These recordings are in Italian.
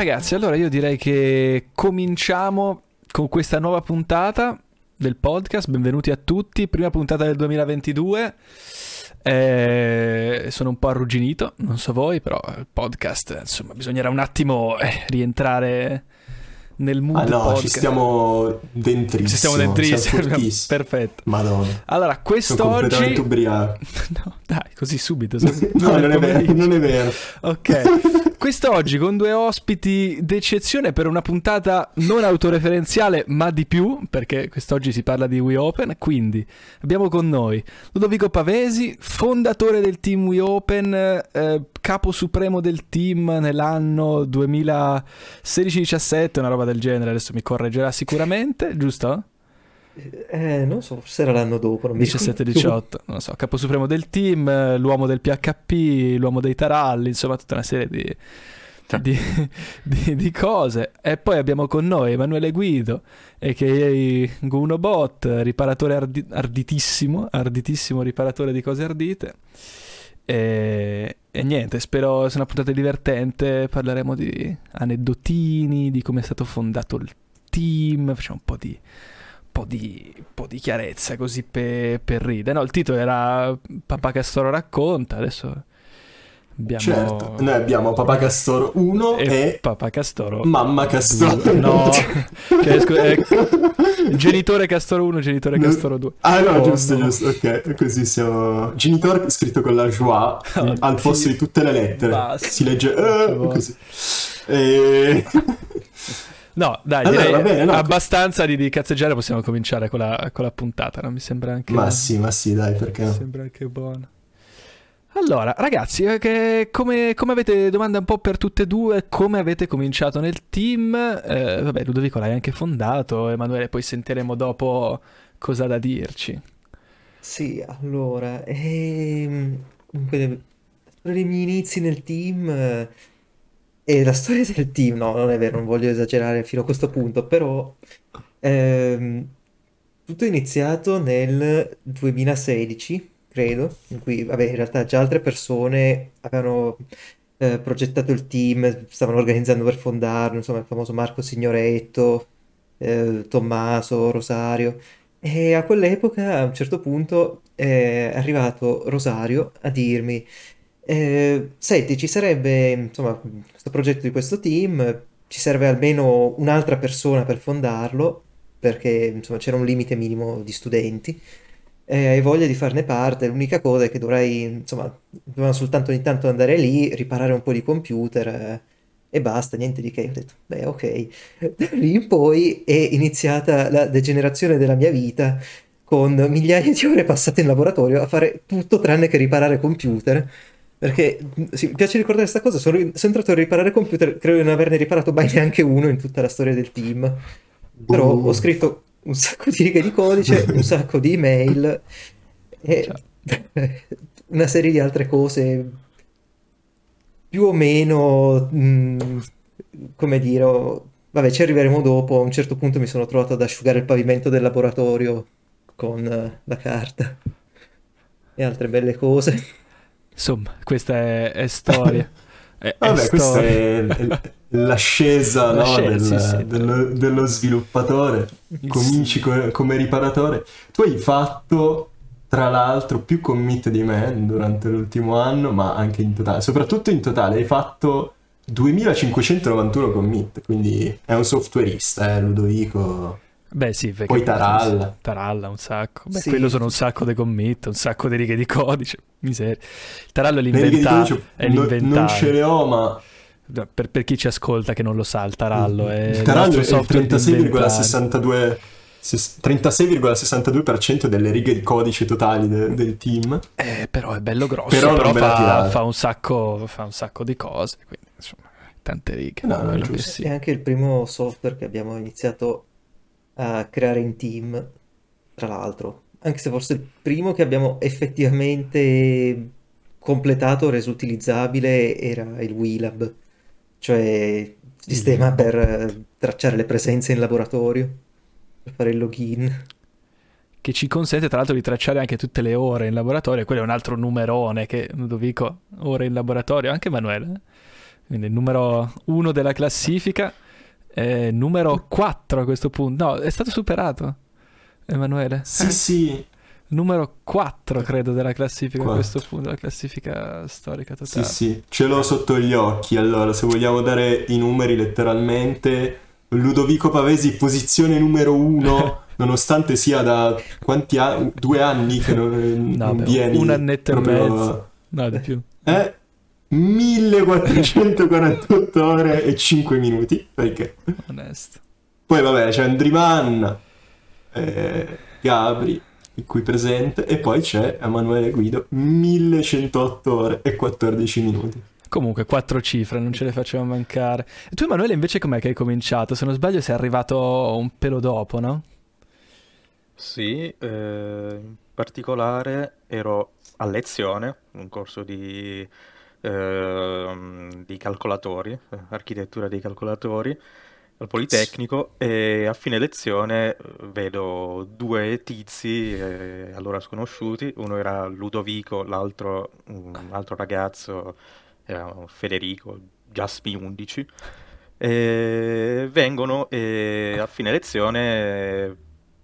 ragazzi, allora io direi che cominciamo con questa nuova puntata del podcast. Benvenuti a tutti, prima puntata del 2022. Eh, sono un po' arrugginito, non so voi, però il podcast, insomma, bisognerà un attimo eh, rientrare nel mood Ah no, podcast. ci stiamo dentrissimo. Ci stiamo dentrissimo. siamo. Perfetto. Madonna. Allora, Sono quest'oggi completamente ubriaco. No, dai, così subito. No, non è vero, non è vero. Ok, quest'oggi con due ospiti d'eccezione per una puntata non autoreferenziale, ma di più, perché quest'oggi si parla di We Open. Quindi abbiamo con noi Ludovico Pavesi, fondatore del team We Open, eh, capo supremo del team nell'anno 2016-17, una roba del genere. Adesso mi correggerà sicuramente, giusto? Eh, non so, forse era l'anno dopo, non mi ricordo più. 17-18, non lo so, capo supremo del team, l'uomo del PHP, l'uomo dei taralli, insomma tutta una serie di, di, di- di cose. E poi abbiamo con noi Emanuele Guido, a.k.a. Gunobot, riparatore ardi- arditissimo, arditissimo riparatore di cose ardite. E, e niente, spero sia una puntata divertente, parleremo di aneddotini, di come è stato fondato il team, facciamo un po' di po' di, po' di chiarezza così per, per ridere. No, il titolo era Papà Castoro racconta, adesso abbiamo... Certo, noi abbiamo Papà Castoro 1 e, e, Papà Castoro... Mamma Castoro. due. No, cioè, scu- eh, genitore Castoro 1, genitore No. Castoro 2. Ah no, Oh, giusto, no. giusto, ok, così siamo... Genitore scritto con la joie Oddio. al posto di tutte le lettere. Basta, si legge eh, così. E... No, dai, Allora, bene, no. abbastanza di, di cazzeggiare, possiamo cominciare con la, con la puntata, no? Mi sembra anche... ma sì, ma sì, dai, perché Mi no? sembra anche buono. Allora, ragazzi, eh, che- come, come avete domanda un po' per tutte e due, come avete cominciato nel team? Eh, vabbè, Ludovico l'hai anche fondato, Emanuele, poi sentiremo dopo cosa ha da dirci. Sì, allora, ehm, storia dei miei inizi nel team eh, e la storia del team, no, non è vero, non voglio esagerare fino a questo punto, però ehm, tutto è iniziato nel 2016, credo, in cui, vabbè, in realtà già altre persone avevano eh, progettato il team, stavano organizzando per fondarlo, insomma, il famoso Marco Signoretto, eh, Tommaso, Rosario. E a quell'epoca, a un certo punto, è arrivato Rosario a dirmi: eh, Senti, ci sarebbe insomma questo progetto di questo team, ci serve almeno un'altra persona per fondarlo, perché insomma c'era un limite minimo di studenti. E hai voglia di farne parte? L'unica cosa è che dovrai, insomma, dovevamo soltanto ogni tanto andare lì, riparare un po' di computer eh, e basta, niente di che. Ho detto, beh, ok. Da lì in poi è iniziata la degenerazione della mia vita con migliaia di ore passate in laboratorio a fare tutto tranne che riparare computer. Perché sì, mi piace ricordare questa cosa, sono, sono entrato a riparare computer, credo di non averne riparato mai neanche uno in tutta la storia del team. Però Boh. ho scritto un sacco di righe di codice, un sacco di email e una serie di altre cose più o meno, mh, come dire, vabbè, ci arriveremo dopo. A un certo punto mi sono trovato ad asciugare il pavimento del laboratorio con la carta e altre belle cose. Insomma, questa è, è storia. È, è Vabbè, questa storia. è l- l'ascesa, no, L'ascesa, del- sì, sì. dello, dello sviluppatore. Cominci co- come riparatore. Tu hai fatto, tra l'altro, più commit di me durante l'ultimo anno, ma anche in totale. Soprattutto in totale hai fatto 2591 commit, quindi è un softwareista, eh, Ludovico. Beh, sì, perché Poi Taralla. Taralla un sacco. Beh, Sì. quello sono un sacco di commit, un sacco di righe di codice. Miseria. Il Tarallo è l'inventario. È non l'inventario. ce le ho, ma Per, per chi ci ascolta che non lo sa, il Tarallo è il Tarallo è il software di inventario. 36,62 ses- 36,62% delle righe di codice totali de- del team. Eh, però è bello grosso, Però però, non fa, fa un sacco, fa un sacco di cose, quindi insomma, tante righe. No, no, sì. È anche il primo software che abbiamo iniziato a creare in team, tra l'altro. Anche se forse il primo che abbiamo effettivamente completato, reso utilizzabile, era il WeLab, cioè il sistema per eh, tracciare le presenze in laboratorio, per fare il login. Che ci consente tra l'altro di tracciare anche tutte le ore in laboratorio, quello è un altro numerone che Ludovico, ore in laboratorio, anche Emanuele. quindi numero uno della classifica, eh, numero 4 a questo punto. No, è stato superato, Emanuele. Sì, sì. Numero 4 credo della classifica 4. a questo punto, la classifica storica totale. Sì, sì, ce l'ho sotto gli occhi. Allora, se vogliamo dare i numeri letteralmente, Ludovico Pavesi posizione numero 1. nonostante sia da quanti anni? Due anni che non, no, non beh, vieni. Un annetto proprio... e mezzo. No, di più. Eh? 1448 ore e 5 minuti. Perché? Onesto. Poi vabbè, c'è Andriman, eh, Gabri, qui presente, e poi c'è Emanuele Guido, 1108 ore e 14 minuti. Comunque, quattro cifre, non ce le facciamo mancare. E tu, Emanuele, invece com'è che hai cominciato? Se non sbaglio sei arrivato un pelo dopo, no? Sì, eh, in particolare ero a lezione, un corso di, eh, di calcolatori, architettura dei calcolatori, al Politecnico e a fine lezione eh, vedo due tizi, eh, allora sconosciuti, uno era Ludovico, l'altro un altro ragazzo era Federico, Jaspi 11, e vengono e a fine lezione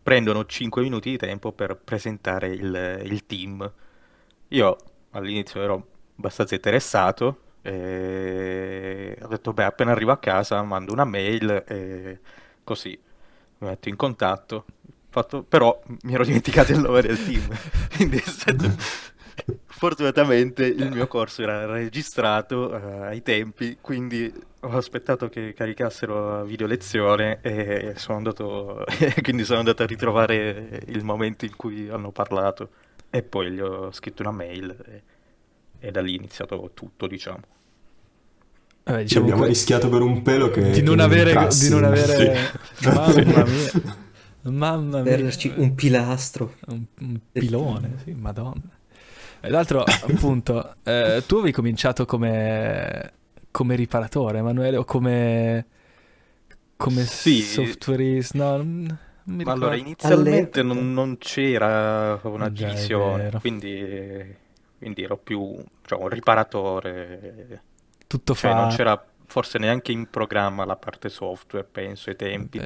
prendono 5 minuti di tempo per presentare il, il team. Io all'inizio ero abbastanza interessato e ho detto, beh, appena arrivo a casa mando una mail e così mi metto in contatto. Fatto... Però mi ero dimenticato il nome del team. Quindi Fortunatamente il mio corso era registrato uh, ai tempi, quindi ho aspettato che caricassero la video lezione e sono andato, quindi sono andato a ritrovare il momento in cui hanno parlato e poi gli ho scritto una mail e, e da lì è iniziato tutto, diciamo. Vabbè, diciamo abbiamo que... rischiato per un pelo che... Di non, avere, di non avere... Sì. Mamma mia. Mamma mia. un pilastro. Un, un pilone, sì, madonna. E l'altro, appunto, eh, tu avevi cominciato come, come riparatore, Emanuele, o come, come sì. softwareist? No, non mi Ma allora, inizialmente non, non, c'era una divisione, quindi, quindi, ero più cioè, un riparatore. Tutto cioè, fa... Non c'era forse neanche in programma la parte software, penso, ai tempi.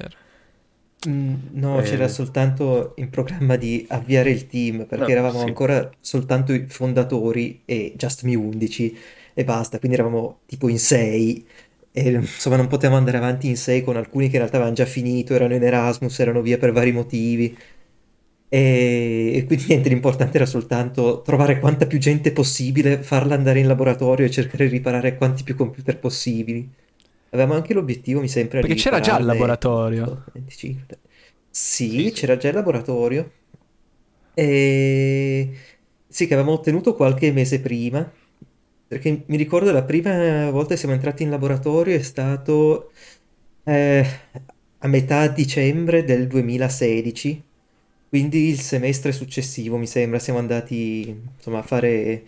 Mm, no, c'era Eh, soltanto in programma di avviare il team perché no, eravamo sì. ancora soltanto i fondatori e Just Me 11 e basta, quindi eravamo tipo in 6 e insomma non potevamo andare avanti in 6 con alcuni che in realtà avevano già finito, erano in Erasmus, erano via per vari motivi e, e quindi niente, l'importante era soltanto trovare quanta più gente possibile, farla andare in laboratorio e cercare di riparare quanti più computer possibili. Avevamo anche l'obiettivo, mi sembra, Perché c'era già il laboratorio. 25. Sì, Sì, sì. c'era già il laboratorio. E sì, che avevamo ottenuto qualche mese prima. Perché mi ricordo la prima volta che siamo entrati in laboratorio è stato eh, a metà dicembre del 2016. Quindi il semestre successivo, mi sembra, siamo andati insomma a fare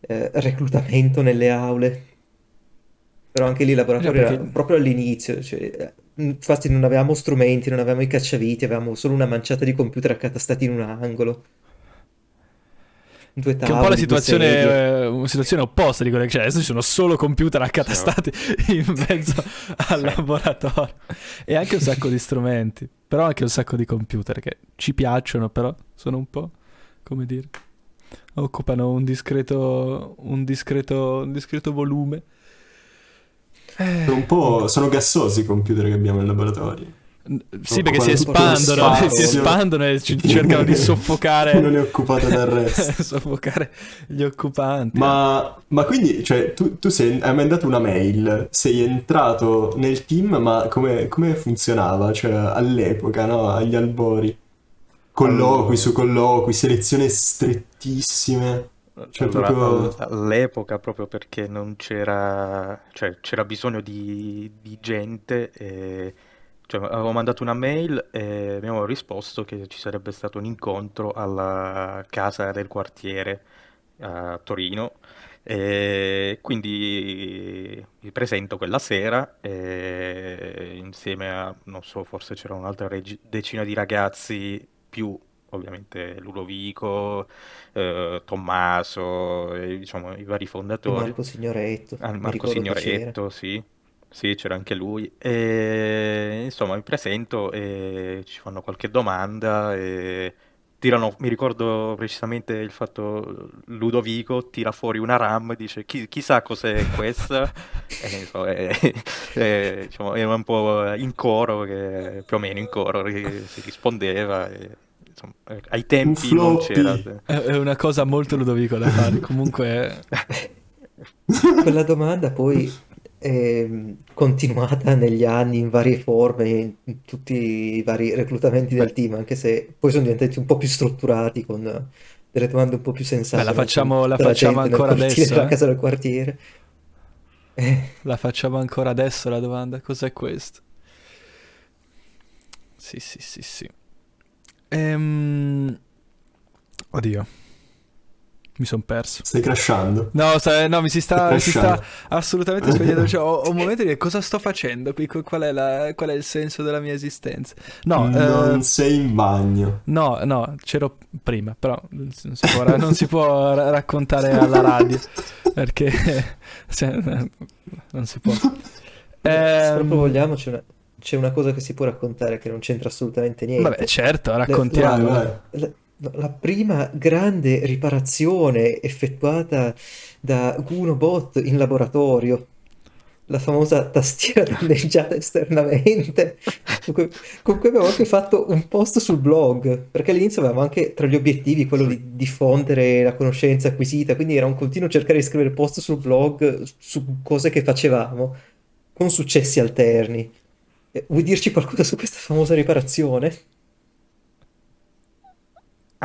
eh, reclutamento nelle aule. Però anche lì il laboratorio era perché... proprio all'inizio, cioè, eh, infatti non avevamo strumenti, non avevamo i cacciaviti, avevamo solo una manciata di computer accatastati in un angolo, due Che è un po' la tavoli, situazione, eh, una situazione opposta di quella che c'è. Adesso ci sono solo computer Sì, accatastati in mezzo al Sì. laboratorio e anche un sacco di strumenti, però anche un sacco di computer che ci piacciono, però sono un po', come dire, occupano un discreto, un discreto, un discreto volume. Sono un Eh, po'... sono gassosi i computer che abbiamo in laboratorio. Sì, perché si espandono, si espandono e ci- cercano di soffocare, è occupato dal resto. soffocare gli occupanti. Ma, ma quindi, cioè, tu, tu sei, hai mandato una mail, sei entrato nel team, ma come, come funzionava? Cioè, all'epoca, no? Agli albori. Colloqui su colloqui, selezioni strettissime. Cioè, allora, proprio... all- all'epoca, proprio perché non c'era, cioè, c'era bisogno di, di gente, e, cioè, avevo mandato una mail e abbiamo risposto che ci sarebbe stato un incontro alla casa del quartiere a Torino. E quindi mi presento quella sera e insieme a, non so, forse c'era un'altra reg- decina di ragazzi più ovviamente Ludovico, eh, Tommaso, e, diciamo i vari fondatori. Marco Signoretto. Ah, Marco Signoretto, sì. Sì, c'era anche lui. E, insomma, mi presento e ci fanno qualche domanda e tirano, mi ricordo precisamente il fatto Ludovico tira fuori una RAM e dice Chi, chissà cos'è questa? E, insomma, e, e, diciamo, era un po' in coro che, più o meno in coro si rispondeva e, insomma, ai tempi non c'era. È una cosa molto Ludovico da fare comunque quella domanda poi è continuata negli anni in varie forme, in tutti i vari reclutamenti del team, anche se poi sono diventati un po' più strutturati con delle domande un po' più sensate. Beh, la facciamo, la facciamo ancora adesso. La eh? casa del quartiere. Eh. La facciamo ancora adesso la domanda, cos'è questo? Sì, sì, sì, sì. Ehm... Oddio. Mi sono perso. Stai crashando? No, sta, no mi, si sta, si sta assolutamente spegnendo. Cioè, ho, ho un momento di dire cosa sto facendo qui, qual è, la, qual è, il senso della mia esistenza. No, non eh, sei in bagno. No, no, c'ero prima, però non si può, non si può raccontare alla radio perché cioè, non si può. Eh, Se proprio vogliamo, c'è una, c'è una, cosa che si può raccontare che non c'entra assolutamente niente. Vabbè, certo, raccontiamo. Vai, vai la prima grande riparazione effettuata da Gunobot in laboratorio, la famosa tastiera danneggiata esternamente, con cui, con cui abbiamo anche fatto un post sul blog, perché all'inizio avevamo anche tra gli obiettivi quello di diffondere la conoscenza acquisita, quindi era un continuo cercare di scrivere post sul blog su cose che facevamo, con successi alterni. Eh, vuoi dirci qualcosa su questa famosa riparazione?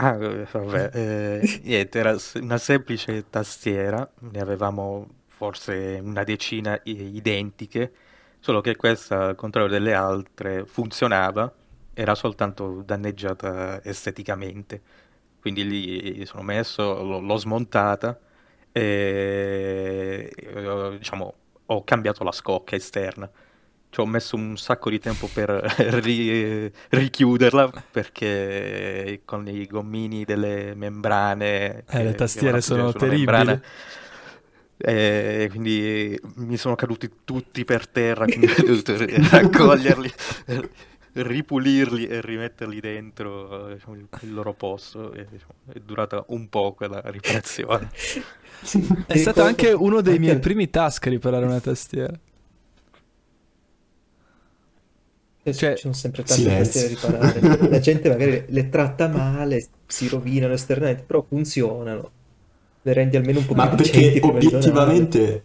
Ah, vabbè, eh, niente, era una semplice tastiera, ne avevamo forse una decina identiche, solo che questa, al contrario delle altre, funzionava, era soltanto danneggiata esteticamente. Quindi lì sono messo, l'ho, l'ho smontata e diciamo, ho cambiato la scocca esterna ci ho messo un sacco di tempo per ri- richiuderla perché con i gommini delle membrane eh, le tastiere sono terribili. e quindi mi sono caduti tutti per terra quindi ho dovuto raccoglierli ripulirli e rimetterli dentro diciamo, il loro posto e, diciamo, è durata un po' quella riparazione. È stato anche uno dei miei primi task riparare una tastiera Cioè, ci sono sempre tante questioni da riparare. La gente magari le tratta male, si rovinano esternamente, però funzionano. Le rendi almeno un po' Ma più perché obiettivamente,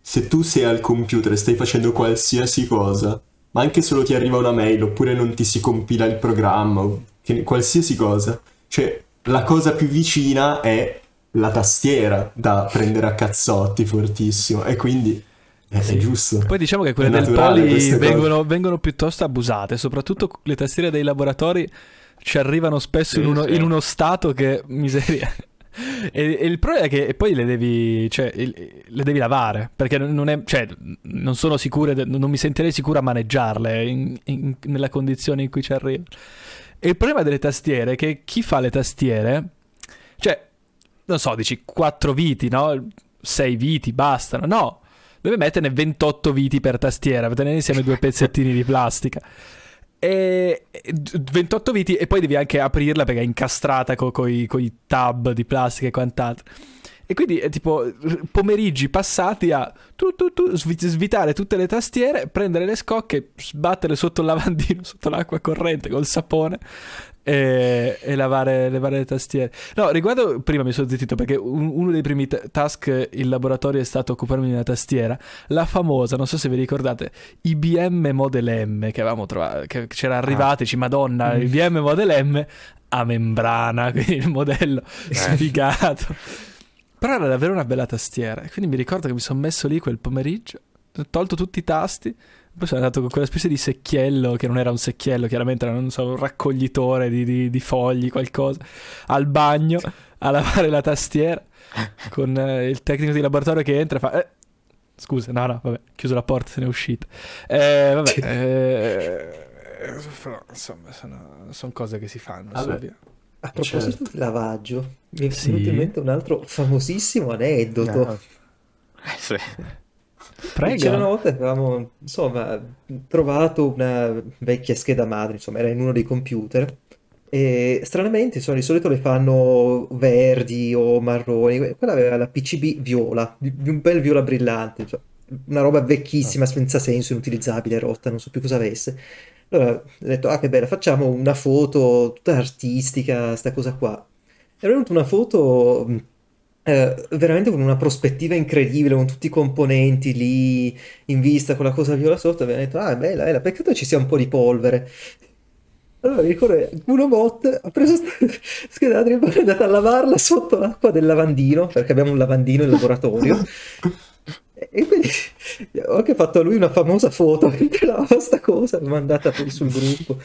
se tu sei al computer e stai facendo qualsiasi cosa, ma anche solo ti arriva una mail oppure non ti si compila il programma, che, qualsiasi cosa, cioè la cosa più vicina è la tastiera da prendere a cazzotti fortissimo e quindi eh, sì. È giusto. Poi diciamo che quelle del Poli vengono, vengono, piuttosto abusate, soprattutto le tastiere dei laboratori ci arrivano spesso sì, in, uno, sì. in, uno, stato che miseria. E, e, il problema è che poi le devi, cioè, le devi lavare perché non, è, cioè, non sono sicure, non mi sentirei sicuro a maneggiarle in, in, nella condizione in cui ci arriva. E il problema delle tastiere è che chi fa le tastiere, cioè, non so, dici quattro viti, no? Sei viti bastano. No, deve metterne 28 viti per tastiera, per tenere insieme due pezzettini di plastica. E 28 viti e poi devi anche aprirla perché è incastrata con co i tab di plastica e quant'altro. E quindi è tipo pomeriggi passati a tu, tu, tu, svitare tutte le tastiere, prendere le scocche, sbattere sotto il lavandino, sotto l'acqua corrente col sapone e, e lavare, lavare, le tastiere. No, riguardo, prima mi sono zittito perché un, uno dei primi t- task in laboratorio è stato occuparmi di una tastiera, la famosa, non so se vi ricordate, IBM Model M che avevamo trovato, che c'era arrivateci, ah. madonna, mm. IBM Model M a membrana, quindi il modello eh. sfigato. Però era davvero una bella tastiera, quindi mi ricordo che mi sono messo lì quel pomeriggio, ho tolto tutti i tasti poi sono andato con quella specie di secchiello, che non era un secchiello, chiaramente era so, un raccoglitore di, di, di, fogli, qualcosa, al bagno a lavare la tastiera con eh, il tecnico di laboratorio che entra e fa... Eh, scusa, no, no, vabbè, chiuso la porta, se n'è uscito. Eh, vabbè, eh, insomma, sono, sono, cose che si fanno. A proposito Certo. di lavaggio, mi è Sì. venuto in mente un altro famosissimo aneddoto. Ah, eh, sì. C'era una Prego. volta che avevamo, insomma, trovato una vecchia scheda madre, insomma, era in uno dei computer. E stranamente, insomma, di solito le fanno verdi o marroni. Quella aveva la PCB viola, di di un bel viola brillante, cioè, una roba vecchissima, senza senso, inutilizzabile, rotta, non so più cosa avesse. Allora ho detto, ah che bella, facciamo una foto tutta artistica, sta cosa qua. È venuta una foto mh, eh, veramente con una prospettiva incredibile, con tutti i componenti lì in vista, con la cosa viola sotto. E abbiamo detto, ah bella, bella, peccato ci sia un po' di polvere. Allora mi ricordo uno bot ha preso sta scheda e è andato a lavarla sotto l'acqua del lavandino, perché abbiamo un lavandino in laboratorio. E quindi ho anche fatto a lui una famosa foto mentre lavava sta cosa, l'ho mandata poi sul gruppo.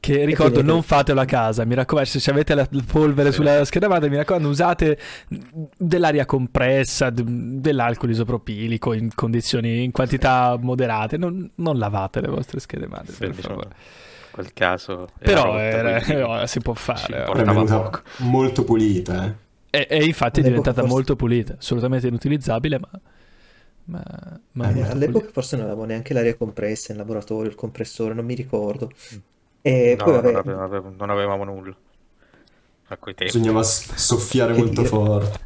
Che ricordo, non fatelo a casa. Mi raccomando, se avete la polvere sulla scheda madre, mi raccomando, usate dell'aria compressa, dell'alcol isopropilico in condizioni, in quantità moderate. Non, non lavate le vostre schede madre, Sì, per diciamo, favore. in quel caso Però rotta, era- quindi eh, si può fare. eh. È poco. molto pulita, eh. E, e infatti è diventata forse- molto pulita, assolutamente inutilizzabile, ma... ma, ma Eh, molto All'epoca pulita. forse non avevamo neanche l'aria compressa in laboratorio, il compressore, non mi ricordo. E No, poi non, vabbè, ave- avevo- non avevamo nulla a quei tempi. Bisognava soffiare Che molto dire. forte.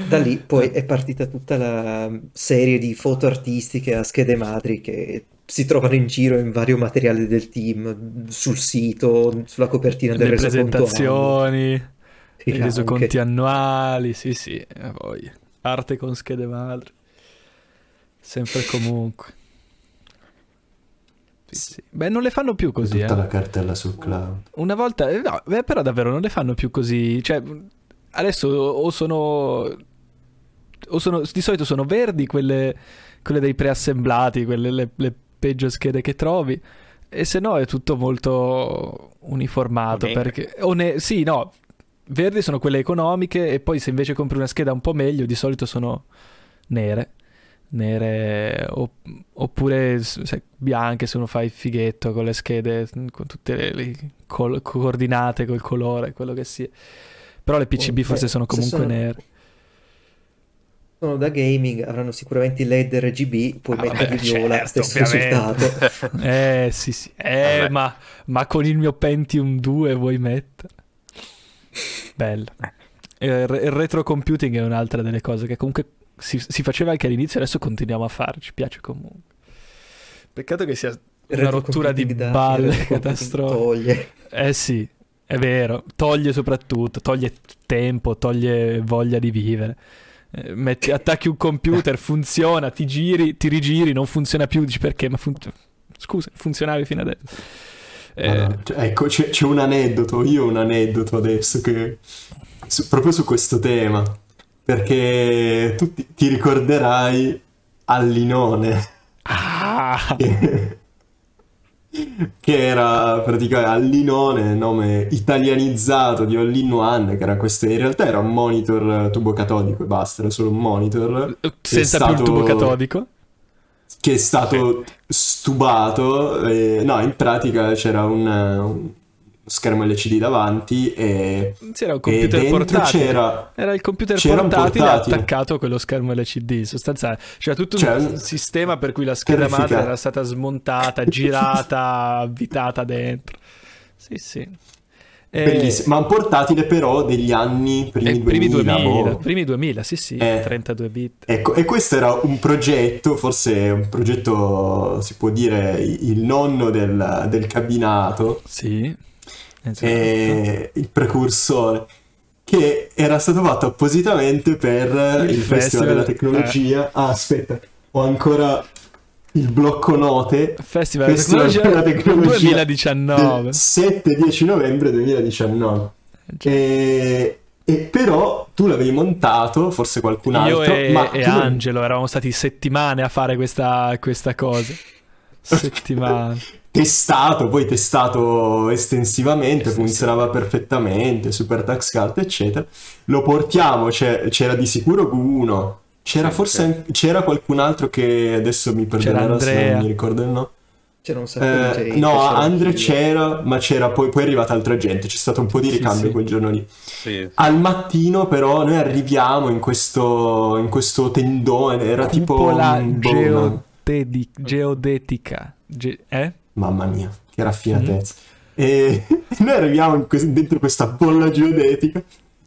da lì poi è partita tutta la serie di foto artistiche a schede madri che si trovano in giro in vario materiale del team, sul sito, sulla copertina del Le resoconto presentazioni, i resoconti anche. annuali, sì sì, voglia. Arte con schede madre. Sempre e comunque. Sì, sì. Beh, non le fanno più così, Tutta eh. la cartella sul cloud. Una volta, eh, no, beh, però davvero non le fanno più così. Cioè, adesso o sono. O sono di solito sono verdi quelle, quelle dei preassemblati, quelle le, le peggio schede che trovi. E se no è tutto molto uniformato. Nere. Perché, o ne- sì, no. Verdi sono quelle economiche. E poi se invece compri una scheda un po' meglio, di solito sono nere. Nere oppure s- sai, bianche se uno fa il fighetto con le schede con tutte le, le col- coordinate col colore, quello che sia. Però le PCB Oh, forse beh, sono se comunque sono- nere. Sono da gaming, avranno sicuramente il LED RGB, puoi Ah, metterli vabbè, viola, certo, stesso ovviamente. risultato. Eh sì sì. Eh, ma, ma con il mio Pentium 2 vuoi mettere? Bello. Il, il retro computing è un'altra delle cose che comunque si, si faceva anche all'inizio, adesso continuiamo a fare, ci piace comunque. Peccato che sia una rottura di Retrocomputing balle retrocomputing catastrofica. Toglie. Eh sì, è vero, toglie soprattutto, toglie tempo, toglie voglia di vivere. Eh, metti- attacchi un computer, funziona, ti giri, ti rigiri, non funziona più, dici perché? Ma fun- scusa, funzionavi fino adesso. Eh, no. Cioè, ecco, c'è, c'è un aneddoto, io ho un aneddoto adesso che su- proprio su questo tema, perché tu ti, ti ricorderai Allinone, ah, che, che era praticamente Allinone, nome italianizzato di All in One, che era questo, in realtà era un monitor tubo catodico e basta, era solo un monitor senza è più il tubo stato- catodico. Che è stato stubato. e- no, in pratica c'era un, un schermo LCD davanti e, C'era un computer portatile. c'era... Era il computer c'era portatile, portatile. attaccato a quello schermo LCD. Sostanza, c'era tutto un un- sistema per cui la scheda madre era stata smontata, girata, avvitata dentro. Sì, sì. E- Bellissimo, ma un portatile però degli anni primi, e primi 2000, 2000, boh. primi 2000, sì, sì, Eh. 32 bit. Ecco, e questo era un progetto, forse un progetto, si può dire, il nonno del, del cabinato, Sì. Esatto. e il precursore, che era stato fatto appositamente per il, Il Festival, festival, della Tecnologia. Ah, aspetta, ho ancora il blocco note. Festival della Tecnologia della Tecnologia 2019. del 7-10 novembre 2019. E, e però tu l'avevi montato, forse qualcun Io altro, e, ma e tu non- Angelo eravamo stati settimane a fare questa, questa cosa. Settimane. testato, poi testato estensivamente, funzionava perfettamente, super tax card, eccetera. Lo portiamo, c'era di sicuro Q1, c'era Sì, forse sì. c'era qualcun altro che adesso mi perdonerà se non mi ricordo il nome. C'era un sacco di gente. Eh, no, c'era Andre c'era, ma c'era poi, poi è arrivata altra gente, c'è stato un po' di ricambio sì. quel giorno lì. Sì, Al mattino però noi arriviamo in questo, in questo tendone, era tipo Cupola un una- geodedi- geodetica. Ge- eh? Mamma mia, che raffinatezza. E noi arriviamo in que- dentro questa bolla geodetica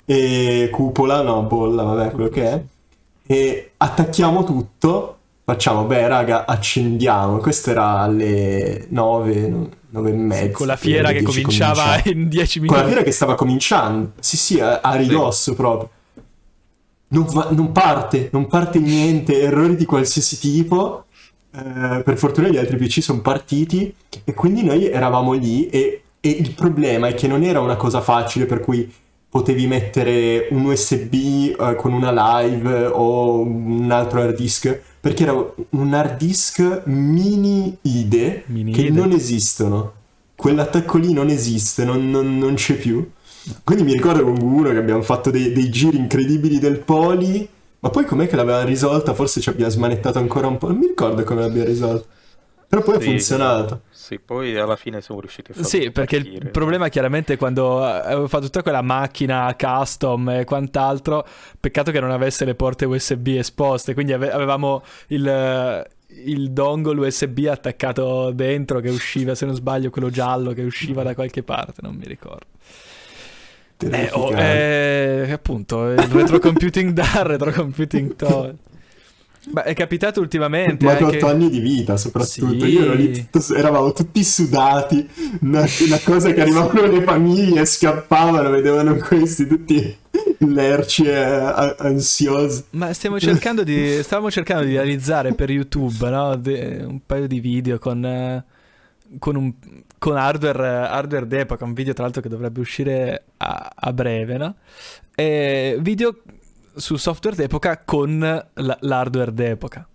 e cupola, no, bolla, vabbè, quello che è. E attacchiamo tutto, facciamo, beh, raga, accendiamo. Questo era alle 9, 9 e mezza. Con la fiera che 10 cominciava cominciava. in 10 Con la minuti. fiera che stava cominciando. Sì, sì, a, a ridosso proprio. Non, va- non parte, non parte niente, errori di qualsiasi tipo. Eh, per fortuna gli altri PC sono partiti e quindi noi eravamo lì e, e il problema è che non era una cosa facile per cui potevi mettere un USB eh, con una live o un altro hard disk perché era un hard disk mini IDE Mini che IDE. non esistono. Quell'attacco lì non esiste, non, non- non c'è più. Quindi mi ricordo con uno che abbiamo fatto dei, dei giri incredibili del poli, ma poi com'è che l'aveva risolta? Forse ci abbiamo smanettato ancora un po', non mi ricordo come l'abbiamo risolta. Però poi ha Sì, funzionato. Sì, poi alla fine siamo riusciti a farlo Sì, perché il partire. problema chiaramente è quando eh, avevo fatto tutta quella macchina custom e quant'altro, peccato che non avesse le porte USB esposte, quindi ave- avevamo il, eh, il dongle USB attaccato dentro che usciva, se non sbaglio, quello giallo che usciva da qualche parte, non mi ricordo. Eh, oh, eh, appunto, il retrocomputing da, retrocomputing to. Beh, è capitato ultimamente Ma anche... 8 anni di vita soprattutto, Sì. io ero lì, tutto- eravamo tutti sudati, una, una cosa che arrivavano le famiglie, scappavano, vedevano questi tutti lerci e a- ansiosi. Ma stiamo cercando di, stavamo cercando di realizzare per YouTube no? de- un paio di video con, eh, con, un, con hardware, eh, hardware d'epoca, un video tra l'altro che dovrebbe uscire a, a breve, no? E video su software d'epoca con la- l'hardware d'epoca.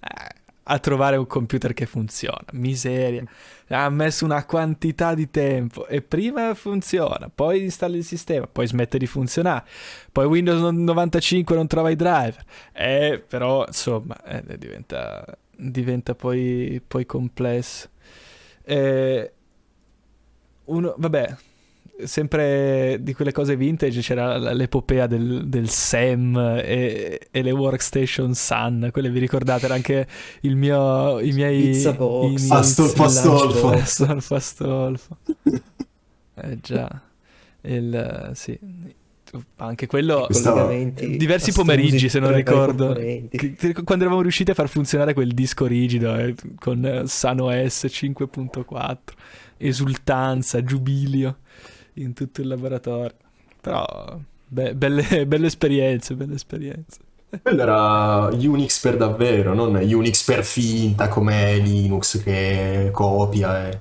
Eh, a trovare un computer che funziona, miseria. Ha messo una quantità di tempo e prima funziona, poi installi il sistema, poi smette di funzionare. Poi Windows 95 non trova i driver. Eh, però, insomma, eh, diventa, diventa poi, poi complesso. Eh, uno, vabbè, sempre di quelle cose vintage c'era l'epopea del, del SAM e, e le workstation Sun. Quelle vi ricordate? Era anche il mio, i miei... Pizza box. inizi. Astolfo, Astolfo. Astolfo, Astolfo. Eh già, il, sì. Anche quello... Diversi pomeriggi, se non ricordo. Quando eravamo riusciti a far funzionare quel disco rigido eh, con Sun OS 5.4, esultanza, giubilio in tutto il laboratorio. Però, be- belle, belle esperienze, belle esperienze. Quello era Unix per davvero, non Unix per finta come Linux che copia e...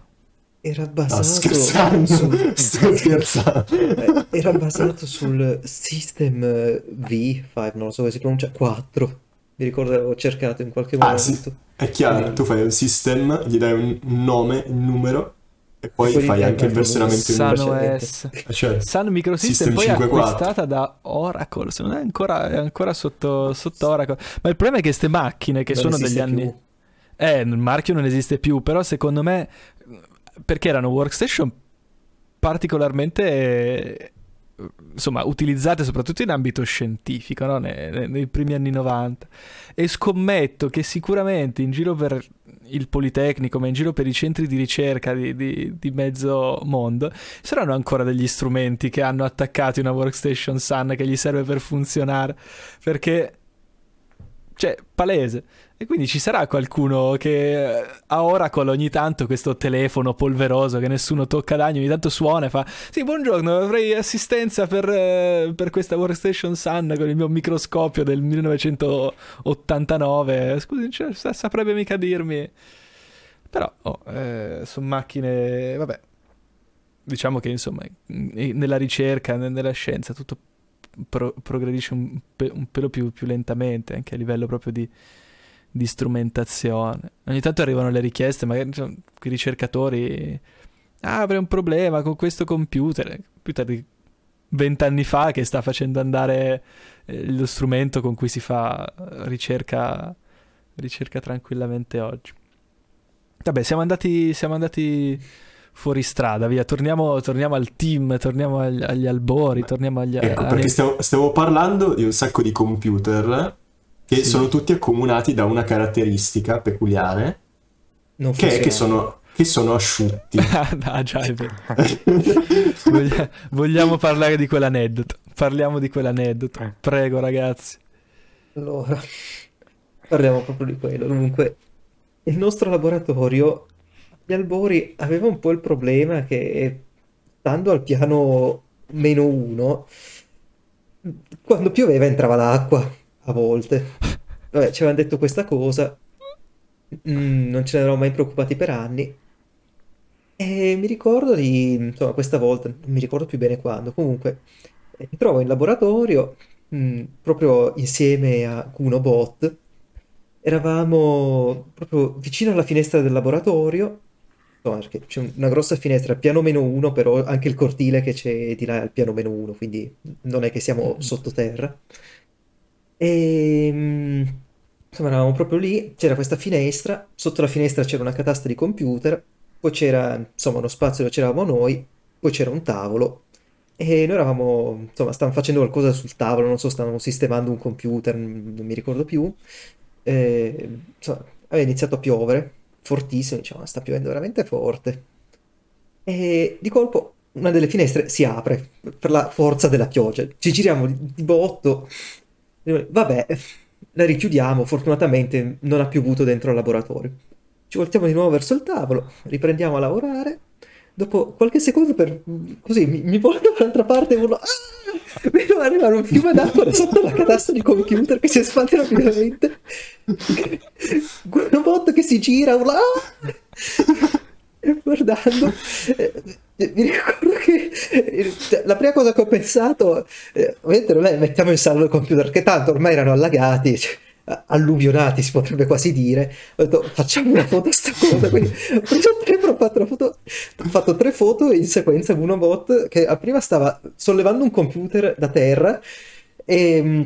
Era No, basato scherzando, sul- sto scherzando. Eh, Era basato sul System eh, V5, non so come si pronuncia, 4. Mi ricordo che l'avevo cercato in qualche Ah, momento. sì. È chiaro, tu fai un system, gli dai un nome, un numero e poi gli fai anche il versionamento in Sun precedente. OS. Cioè, Sun Microsystem System poi è 5.4. acquistata da Oracle, se non è ancora, è ancora sotto, sotto Oracle. Ma il problema è che queste macchine che Non sono degli anni... più. Eh, il marchio non esiste più, però secondo me perché erano workstation particolarmente eh, insomma utilizzate soprattutto in ambito scientifico no? nei, nei- primi anni 90 e scommetto che sicuramente in giro per il Politecnico ma in giro per i centri di ricerca di, di- di mezzo mondo saranno ancora degli strumenti che hanno attaccati una workstation Sun che gli serve per funzionare. Perché cioè palese e quindi ci sarà qualcuno che eh, a Oracle ogni tanto questo telefono polveroso che nessuno tocca da anni ogni tanto suona e fa sì buongiorno avrei assistenza per, eh, per questa workstation Sun con il mio microscopio del 1989 scusi cioè, sa- saprebbe mica dirmi. Però oh, eh, sono macchine vabbè. Diciamo che insomma in- nella ricerca ne- nella scienza tutto pro- progredisce un, pe- un pelo più, più lentamente anche a livello proprio di, di strumentazione. Ogni tanto arrivano le richieste, magari quei ricercatori. Ah, avrei un problema con questo computer. Il Computer di vent'anni fa che sta facendo andare eh, lo strumento con cui si fa ricerca, ricerca tranquillamente oggi. Vabbè, siamo andati, siamo andati fuori strada, via. Torniamo, torniamo al team, torniamo agli, agli albori, torniamo agli... Ecco, perché stiamo, stiamo, parlando di un sacco di computer che sì. sono tutti accomunati da una caratteristica peculiare, non che è che sono che sono asciutti. ah, già, è vero. Vogliamo parlare di quell'aneddoto. Parliamo di quell'aneddoto. Eh. Prego, ragazzi. Allora, parliamo proprio di quello. Comunque, il nostro laboratorio gli albori aveva un po' il problema che, stando al piano meno uno, quando pioveva entrava l'acqua a volte. Vabbè, ci avevano detto questa cosa, mm, non ce ne eravamo mai preoccupati per anni. E mi ricordo di, insomma, questa volta, non mi ricordo più bene quando, comunque, eh, mi trovo in laboratorio, mm, proprio insieme a Kuno Bot, eravamo proprio vicino alla finestra del laboratorio, insomma, perché c'è una grossa finestra, piano meno uno, però anche il cortile che c'è di là è al piano meno uno, quindi non è che siamo sottoterra. E mm, insomma, eravamo proprio lì, c'era questa finestra, sotto la finestra c'era una catasta di computer, poi c'era insomma uno spazio dove c'eravamo noi, poi c'era un tavolo e noi eravamo, insomma, stavamo facendo qualcosa sul tavolo, non so, stavamo sistemando un computer, non mi ricordo più. E, insomma, aveva iniziato a piovere, fortissimo, diciamo, sta piovendo veramente forte. E di colpo una delle finestre si apre per la forza della pioggia. Ci giriamo di botto. Vabbè, la richiudiamo, fortunatamente non ha piovuto dentro il laboratorio. Ci voltiamo di nuovo verso il tavolo, riprendiamo a lavorare. Dopo qualche secondo, per, così mi, mi volto dall'altra parte e urlo. Ah! Vedo arrivare un fiume d'acqua sotto la catasta di computer che si espande rapidamente. Un bot che si gira, urla. Ah! Guardando, eh, mi ricordo che la prima cosa che ho pensato, eh, ovviamente non è mettiamo in salvo il computer, che tanto ormai erano allagati. Cioè, alluvionati si potrebbe quasi dire ho detto facciamo una foto a sta cosa quindi ho preso tre, ho fatto, foto, ho fatto tre foto in sequenza uno bot che prima stava sollevando un computer da terra e mm,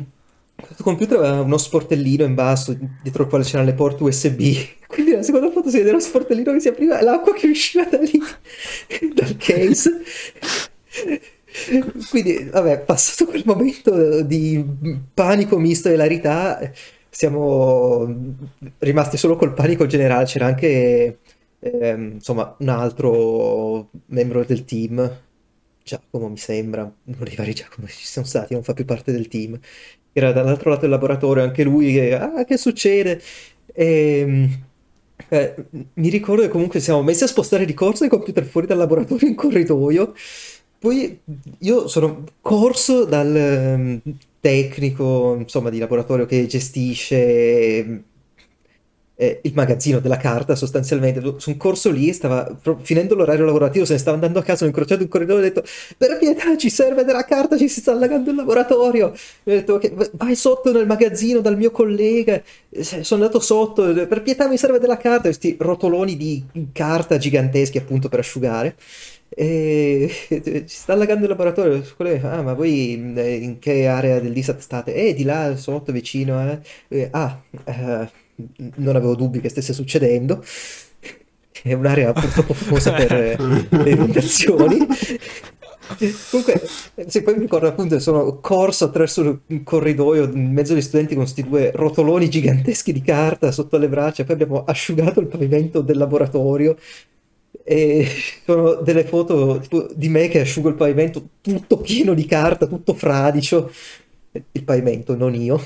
questo computer aveva uno sportellino in basso dietro il quale c'erano le porte USB quindi nella seconda foto si vede lo sportellino che si apriva e l'acqua che usciva da lì dal case. Quindi vabbè passato quel momento di panico misto e hilarità siamo rimasti solo col panico generale, c'era anche ehm, insomma un altro membro del team, Giacomo mi sembra, uno dei Giacomo ci sono stati, non fa più parte del team, era dall'altro lato del laboratorio anche lui che, ah che succede? E, ehm, eh, mi ricordo che comunque siamo messi a spostare di corsa i computer fuori dal laboratorio in corridoio. Poi io sono corso dal, tecnico, insomma, di laboratorio che gestisce eh, il magazzino della carta sostanzialmente. Su un corso lì stava finendo l'orario lavorativo, se ne stava andando a casa, ho incrociato un corridoio e ho detto per pietà ci serve della carta, ci si sta allagando il laboratorio. E ho detto okay, vai sotto nel magazzino dal mio collega, sono andato sotto, per pietà mi serve della carta, questi rotoloni di carta giganteschi appunto per asciugare. E ci sta allagando il laboratorio. Ah, ma voi in che area del DISAT state? Eh, di là sotto, vicino. Eh, ah, eh, non avevo dubbi che stesse succedendo. È un'area purtroppo famosa per le inondazioni. Comunque, se poi mi ricordo appunto, sono corso attraverso il corridoio in mezzo agli studenti con questi due rotoloni giganteschi di carta sotto le braccia, poi abbiamo asciugato il pavimento del laboratorio e sono delle foto tipo, di me che asciugo il pavimento tutto pieno di carta, tutto fradicio. Il pavimento, non io.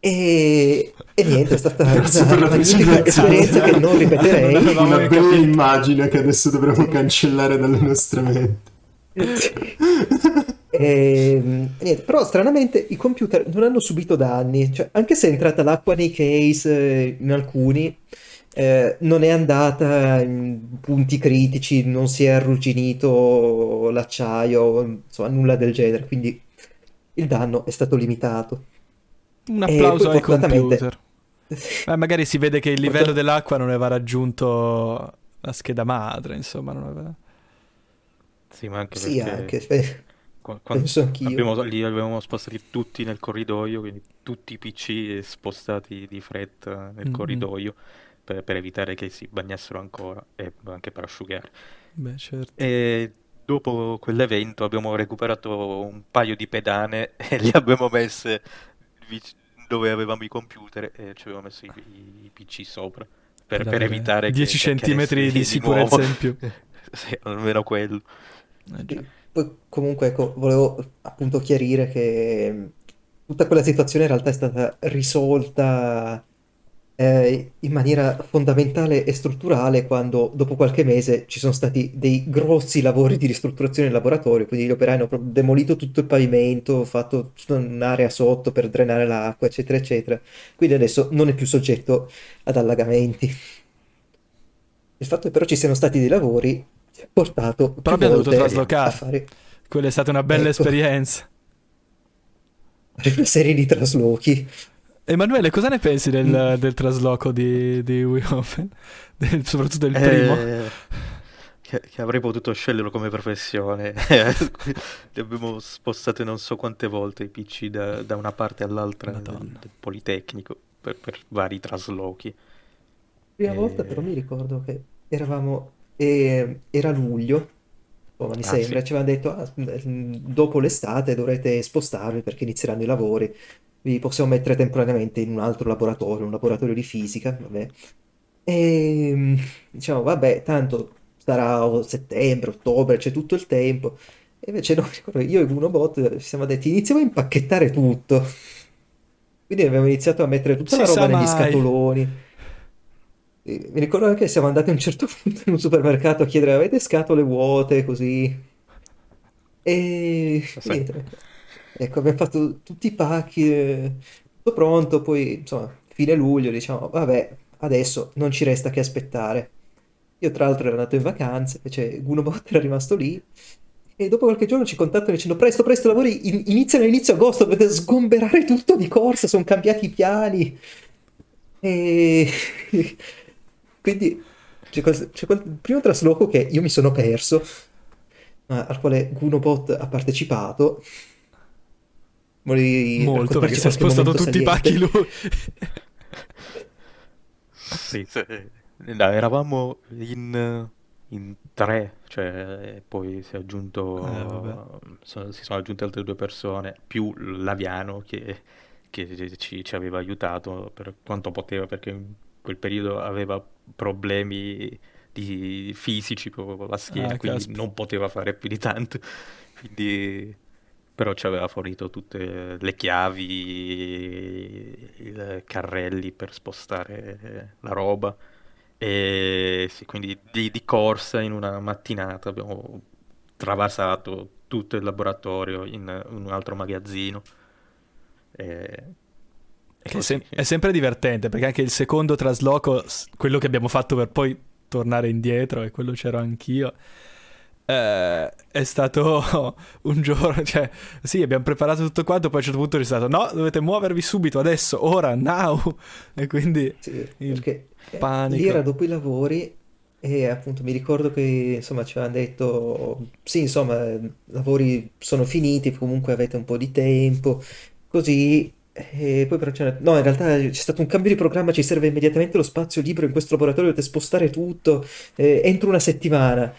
E, e niente, è stata una magnifica esperienza che non ripeterei. Una bella immagine che adesso dovremmo cancellare dalle nostre menti. E, niente, però stranamente i computer non hanno subito danni, cioè, anche se è entrata l'acqua nei case eh, in alcuni, eh, non è andata in punti critici, non si è arrugginito l'acciaio, insomma nulla del genere, quindi il danno è stato limitato. Un applauso ai computer. Eh, magari si vede che il livello dell'acqua non aveva raggiunto la scheda madre, insomma, non aveva... Sì, ma anche sì, perché... Anche. Quando Penso anch'io. Abbiamo, li avevamo spostati tutti nel corridoio, quindi tutti i PC spostati di fretta nel mm-hmm. corridoio per, per evitare che si bagnassero ancora e anche per asciugare. Beh, certo. E dopo quell'evento abbiamo recuperato un paio di pedane e li abbiamo messe dove avevamo i computer e ci avevamo messo i, i PC sopra per, per evitare 10 che, centimetri che di sicurezza in più. sì, almeno quello. Eh, Poi comunque ecco, volevo appunto chiarire che tutta quella situazione in realtà è stata risolta eh, in maniera fondamentale e strutturale quando dopo qualche mese ci sono stati dei grossi lavori di ristrutturazione in laboratorio, quindi gli operai hanno proprio demolito tutto il pavimento, fatto un'area sotto per drenare l'acqua, eccetera, eccetera. Quindi adesso non è più soggetto ad allagamenti. Il fatto che però ci siano stati dei lavori ci ha portato Però abbiamo dovuto traslocare. a fare Quella è stata una bella Ecco. esperienza. una serie di traslochi. Emanuele, cosa ne pensi del, Mm. del trasloco di, di? Del- soprattutto del primo? Eh, che, che avrei potuto sceglierlo come professione. Li abbiamo spostati non so quante volte i PC da, da una parte all'altra del, Madonna. del Politecnico per, per vari traslochi. prima Eh. volta però mi ricordo che eravamo, eh, era luglio, oh, mi Ah, sembra, sì. ci avevano detto, "Ah, mm, dopo l'estate dovrete spostarvi perché inizieranno i lavori, vi possiamo mettere temporaneamente in un altro laboratorio, un laboratorio di fisica, vabbè. E mm, diciamo, vabbè, tanto sarà settembre, ottobre, c'è tutto il tempo. E invece no, io e Gunobot ci siamo detti, iniziamo a impacchettare tutto. Quindi abbiamo iniziato a mettere tutta Si la roba negli mai. scatoloni. E Mi ricordo anche che siamo andati a un certo punto in un supermercato a chiedere avete scatole vuote così? E Sì. niente. Ecco, abbiamo fatto tutti i pacchi, eh, tutto pronto, poi insomma, fine luglio diciamo, vabbè, adesso non ci resta che aspettare. Io tra l'altro ero andato in vacanze, invece Gunobot era rimasto lì e dopo qualche giorno ci contattano dicendo presto, presto, lavori in- iniziano inizio agosto, dovete sgomberare tutto di corsa, sono cambiati i piani. E quindi c'è quel, c'è quel primo trasloco che io mi sono perso, ma al quale Gunobot ha partecipato. Volevi Molto, perché si è spostato tutti i pacchi lui. Sì, sì. No, eravamo in, in tre, cioè poi si è aggiunto, Eh, sono- si sono aggiunte altre due persone, più Laviano che, che ci, ci aveva aiutato per quanto poteva, perché in quel periodo aveva problemi di fisici proprio con la schiena, Ah, quindi caspita. non poteva fare più di tanto. Quindi, però ci aveva fornito tutte le chiavi, i carrelli per spostare la roba. E sì, quindi di, di corsa in una mattinata abbiamo travasato tutto il laboratorio in, in un altro magazzino. E, è, sem- è sempre divertente perché anche il secondo trasloco, quello che abbiamo fatto per poi tornare indietro, e quello c'ero anch'io, eh, è stato un giorno, cioè sì, abbiamo preparato tutto quanto, poi a un certo punto è stato no, dovete muovervi subito, adesso, ora, now, e quindi Sì, il eh, panico. lì era dopo i lavori e appunto mi ricordo che insomma ci avevano detto sì insomma i lavori sono finiti comunque avete un po' di tempo. Così e poi però c'era no in realtà c'è stato un cambio di programma ci serve immediatamente lo spazio libero in questo laboratorio dovete spostare tutto eh, entro una settimana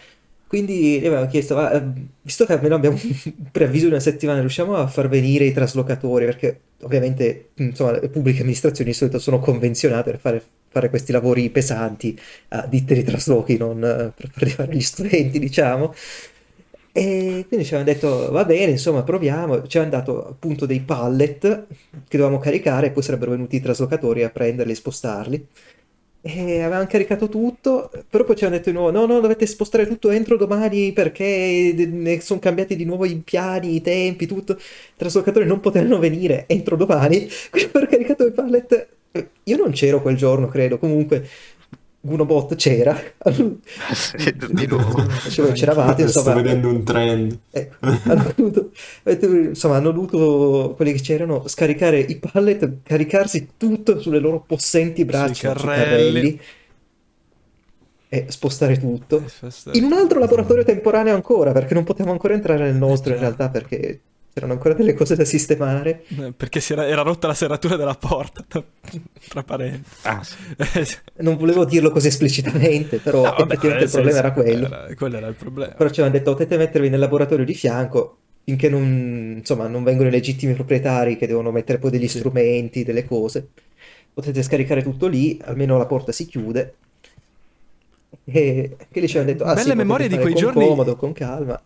quindi gli avevamo chiesto "Ma, eh, visto che almeno abbiamo un preavviso di una settimana riusciamo a far venire i traslocatori perché ovviamente insomma le pubbliche amministrazioni di solito sono convenzionate per fare fare questi lavori pesanti a ditte di traslochi, non eh, per farli fare gli studenti, diciamo. E quindi ci avevano detto, va bene, insomma, proviamo. Ci hanno dato appunto dei pallet che dovevamo caricare e poi sarebbero venuti i traslocatori a prenderli e spostarli. E avevamo caricato tutto, però poi ci hanno detto di nuovo, no, no, dovete spostare tutto entro domani perché ne sono cambiati di nuovo i piani, i tempi, tutto. I traslocatori non potevano venire entro domani, quindi per caricato i pallet eh, io non c'ero quel giorno, credo. Comunque, Gunobot c'era. Sì, di nuovo. Che c'eravate, Sto insomma. vedendo un trend. ecco, hanno dovuto, insomma, hanno dovuto quelli che c'erano scaricare i pallet, caricarsi tutto sulle loro possenti braccia, sui carrelli. carrelli e spostare tutto. In un altro laboratorio temporaneo ancora, perché non potevamo ancora entrare nel nostro in realtà, perché c'erano ancora delle cose da sistemare. Eh, Perché si era, era rotta la serratura della porta, tra parentesi. Ah, sì. Non volevo dirlo così esplicitamente, però No, vabbè, effettivamente il problema senso, era quello. era- quello era il problema. Però ci hanno detto potete mettervi nel laboratorio di fianco finché non, insomma, non vengono i legittimi proprietari che devono mettere poi degli Sì. strumenti, delle cose. Potete scaricare tutto lì, almeno la porta si chiude. E che lì ci hanno detto, ah Belle sì, memorie di quei con giorni. comodo, con calma.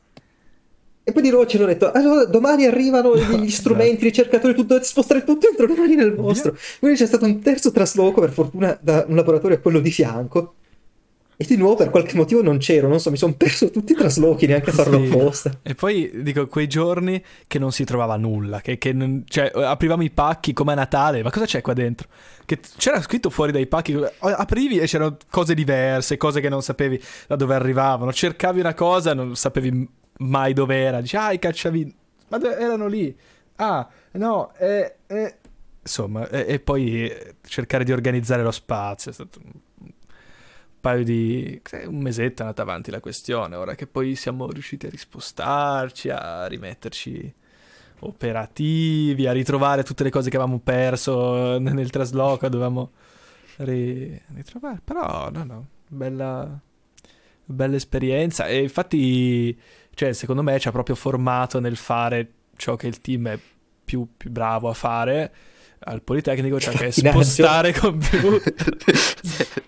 E poi di nuovo ci hanno detto, allora domani arrivano gli strumenti, i ricercatori, tutto, dovete spostare tutto entro domani nel vostro. Quindi c'è stato un terzo trasloco, per fortuna, da un laboratorio a quello di fianco. E di nuovo per qualche motivo non c'ero, non so, mi sono perso tutti i traslochi, neanche a farlo Sì. apposta. E poi dico, quei giorni che non si trovava nulla, che, che non- cioè, aprivamo i pacchi come a Natale, ma cosa c'è qua dentro? Che c'era scritto fuori dai pacchi, aprivi e c'erano cose diverse, cose che non sapevi da dove arrivavano, cercavi una cosa, non sapevi mai dove era, dici, ah, i cacciaviti, ma erano lì, ah, no, e... e- Insomma, e, e poi eh, cercare di organizzare lo spazio, è stato un paio di eh, un mesetto è andata avanti la questione ora che poi siamo riusciti a rispostarci a rimetterci operativi a ritrovare tutte le cose che avevamo perso nel nel trasloco dovevamo ri- ritrovare. Però no no bella bella esperienza. E infatti cioè secondo me ci ha proprio formato nel fare ciò che il team è più, più bravo a fare al Politecnico cioè che è spostare computer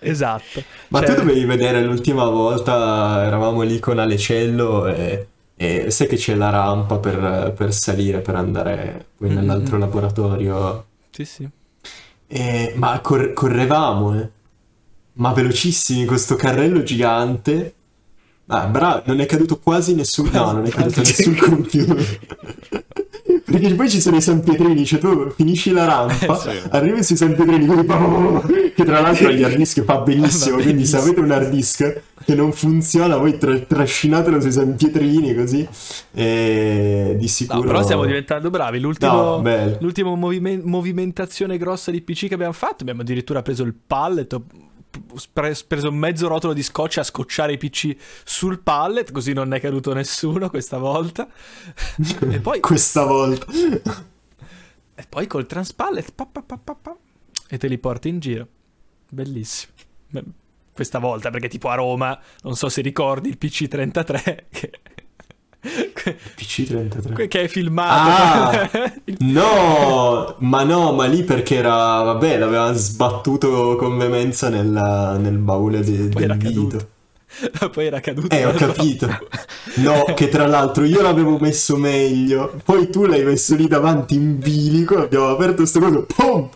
esatto Ma Cioè- tu dovevi vedere l'ultima volta, eravamo lì con Alecello e, e sai che c'è la rampa per, per salire, per andare poi Mm, nell'altro mm. laboratorio. Sì, sì. E- ma cor- correvamo, eh. Ma velocissimi, questo carrello gigante. Ah, bravo, non è caduto quasi nessun... No, non è caduto nessun computer. Perché poi ci sono i San Pietrini, cioè tu finisci la rampa, Sì. arrivi sui San Pietrini, quelli che tra l'altro agli hard disk fa benissimo, Va quindi se benissimo. avete un hard disk che non funziona, voi tra- trascinatelo sui San Pietrini così, e di No, sicuro... però stiamo diventando bravi. L'ultimo, No, movime- movimentazione grossa di PC che abbiamo fatto, abbiamo addirittura preso il pallet, preso mezzo rotolo di scotch a scocciare i PC sul pallet, così non è caduto nessuno questa volta. e, poi, Questa volta. e poi col transpallet pa, pa, pa, pa, e te li porti in giro. Bellissimo. Beh, Questa volta, perché tipo a Roma, non so se ricordi il PC33 che, PC33. che è filmato. Ah! No, ma no, ma lì perché era, vabbè, l'aveva sbattuto con veemenza nel, nel baule di- Poi del dito. Poi era caduto. Eh, ho capito. No, che tra l'altro io l'avevo messo meglio, poi tu l'hai messo lì davanti in bilico, abbiamo aperto sto coso, pum!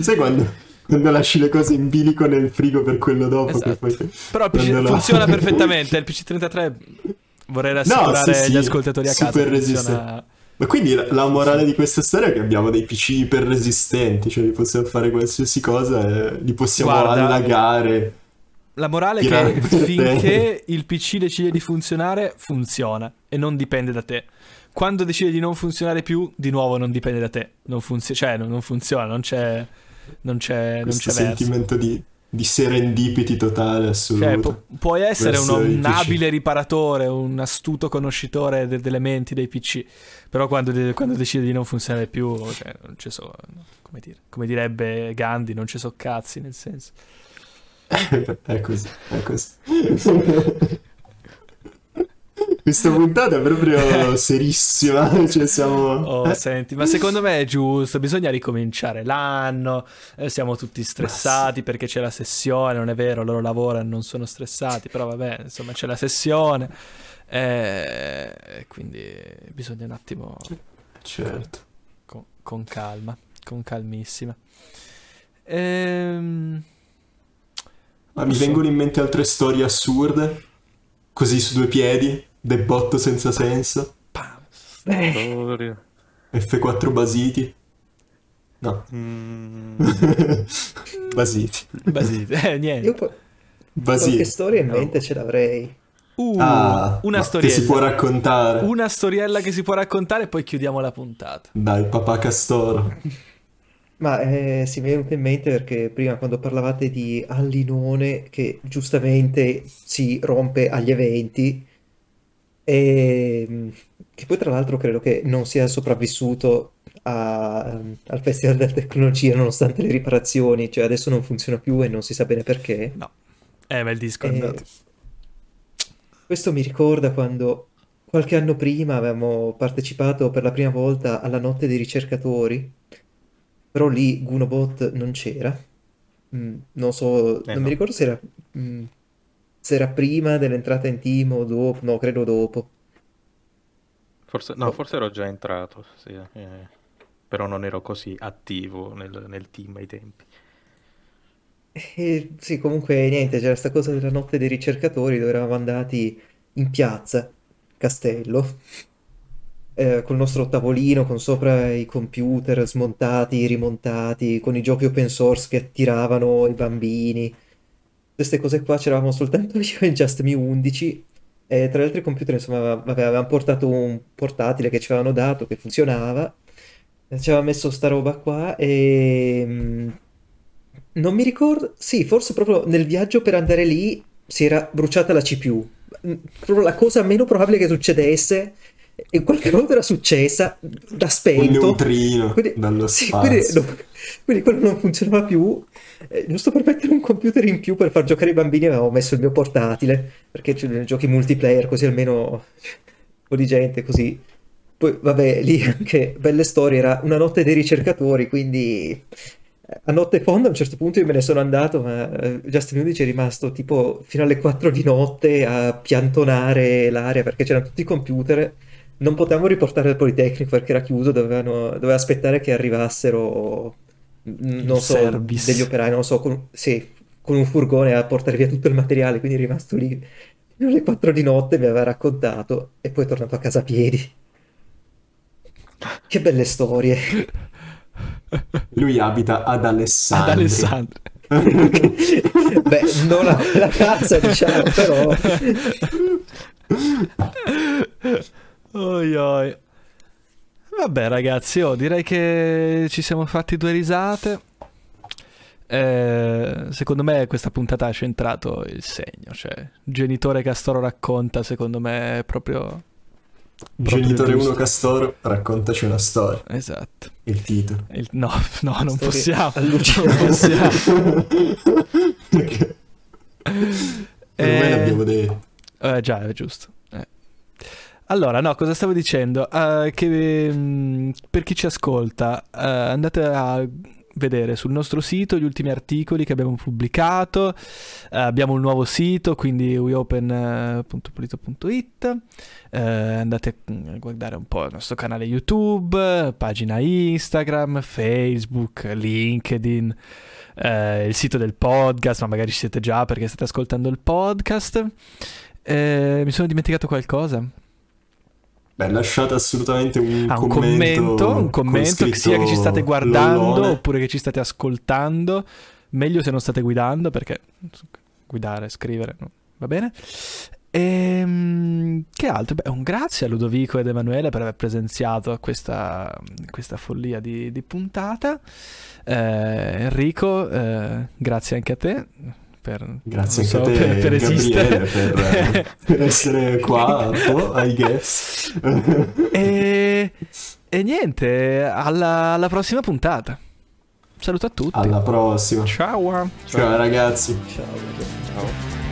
Sai quando, quando lasci le cose in bilico nel frigo per quello dopo Esatto. poi... Però PC la- funziona perfettamente. Il PC33 vorrei rassicurare sì, sì, gli ascoltatori a casa. super funziona- Ma quindi la, la morale di questa storia è che abbiamo dei PC iper resistenti, cioè li possiamo fare qualsiasi cosa e li possiamo Guarda, allagare. La morale è che finché il PC decide di funzionare, funziona e non dipende da te. Quando decide di non funzionare più, di nuovo non dipende da te. Non funziona, cioè non, non funziona, non c'è, non c'è, non c'è verso. sentimento di, di serendipity totale assoluto. Cioè, pu- puoi essere un, abile riparatore, un astuto conoscitore de- delle menti dei PC, però quando, de- quando decide di non funzionare più, cioè, non ci so, come, dire, come direbbe Gandhi, non ci so cazzi, nel senso. è così, è così. Questa puntata è proprio serissima, cioè siamo... Oh, senti, ma secondo me è giusto, bisogna ricominciare l'anno, eh, siamo tutti stressati perché c'è la sessione, non è vero, loro lavorano, non sono stressati, però vabbè, insomma c'è la sessione, eh, quindi bisogna un attimo certo. con, con calma, con calmissima. Ehm, Ma mi vengono in mente altre storie assurde, così su due piedi, debotto senza senso, Pam. Storia. F4 basiti. No, Mm, basiti. Basiti, eh, niente. Io po- qualche Basiti. storia in No. mente ce l'avrei. Uh, Ah, una storiella. Che si può raccontare. Una storiella che si può raccontare e poi chiudiamo la puntata. Dai, papà Castoro. Ma eh, sì, mi è venuto in mente perché prima quando parlavate di Allinone che giustamente si rompe agli eventi, e, mm, che poi tra l'altro credo che non sia sopravvissuto a- al Festival della Tecnologia nonostante le riparazioni, cioè adesso non funziona più e non si sa bene perché. No. Eh, ma il disco è E andato. questo mi ricorda quando qualche anno prima avevamo partecipato per la prima volta alla notte dei ricercatori, però lì Gunobot non c'era. Mm, non so, Eh non mi no. ricordo se era, mm, se era prima dell'entrata in team o dopo, no, credo dopo. Forse, no, forse ero già entrato, sì, eh, però non ero così attivo nel, nel team ai tempi. E sì, comunque niente, c'era questa cosa della notte dei ricercatori dove eravamo andati in piazza, castello, eh, col nostro tavolino con sopra i computer smontati, rimontati, con i giochi open source che attiravano i bambini. Queste cose qua c'eravamo soltanto io e Just Me 11 e tra gli altri computer insomma vabbè, avevamo portato un portatile che ci avevano dato che funzionava ci aveva messo sta roba qua e mm, non mi ricordo, sì, forse proprio nel viaggio per andare lì si era bruciata la CPU. Mm, Proprio la cosa meno probabile che succedesse e qualche modo era successa, Un spento. neutrino Quindi, dallo sì, quindi, no, quindi quello non funzionava più. Eh, giusto per mettere un computer in più per far giocare i bambini avevo messo il mio portatile, perché c'è giochi multiplayer così almeno un po' di gente così. Poi vabbè, lì anche belle storie, era una notte dei ricercatori, quindi eh, a notte fonda a un certo punto io me ne sono andato, ma eh, Justin 11 è rimasto tipo fino alle 4 di notte a piantonare l'aria perché c'erano tutti i computer. Non potevamo riportare al Politecnico perché era chiuso, dovevano, doveva aspettare che arrivassero, non so, service. degli operai, non lo so, con, sì, con un furgone a portare via tutto il materiale, quindi è rimasto lì fino alle 4 di notte, mi aveva raccontato e poi è tornato a casa a piedi. Che belle storie. Lui abita ad Ad Alessandria. Beh, non la, la cazza, diciamo, però... Oi, oi. Vabbè, ragazzi, oh, direi che ci siamo fatti due risate. Eh, secondo me questa puntata ha centrato il segno, cioè genitore Castoro racconta, secondo me è proprio proprio Genitore giusto. 1 Castoro, raccontaci una storia. Esatto. Il titolo. Il- no, no, non possiamo. Non possiamo. Perché ormai Eh, l'abbiamo detto. Eh, già, è giusto. Allora, no, cosa stavo dicendo? Eh, che mm, per chi ci ascolta, eh, andate a vedere sul nostro sito gli ultimi articoli che abbiamo pubblicato. Eh, abbiamo un nuovo sito, quindi weopen.polito.it. Eh, andate a guardare un po' il nostro canale YouTube, pagina Instagram, Facebook, LinkedIn, eh, il sito del podcast, ma magari ci siete già perché state ascoltando il podcast. Mi sono dimenticato qualcosa? Beh, lasciate assolutamente un Ah, un commento, commento, un commento che sia che ci state guardando lollone. oppure che ci state ascoltando. Meglio se non state guidando perché guidare, scrivere, no, va bene. Ehm, che altro? Beh, un grazie a Ludovico ed Emanuele per aver presenziato questa, questa follia di, di puntata. Eh, Enrico, eh, grazie anche a te. Per, Grazie anche so, a te, per, per Gabriele, esistere. per, per essere qua, I guess. E, e niente, alla, alla prossima puntata. Saluto a tutti. Alla prossima. Ciao. Ciao ragazzi. Ciao. Ciao.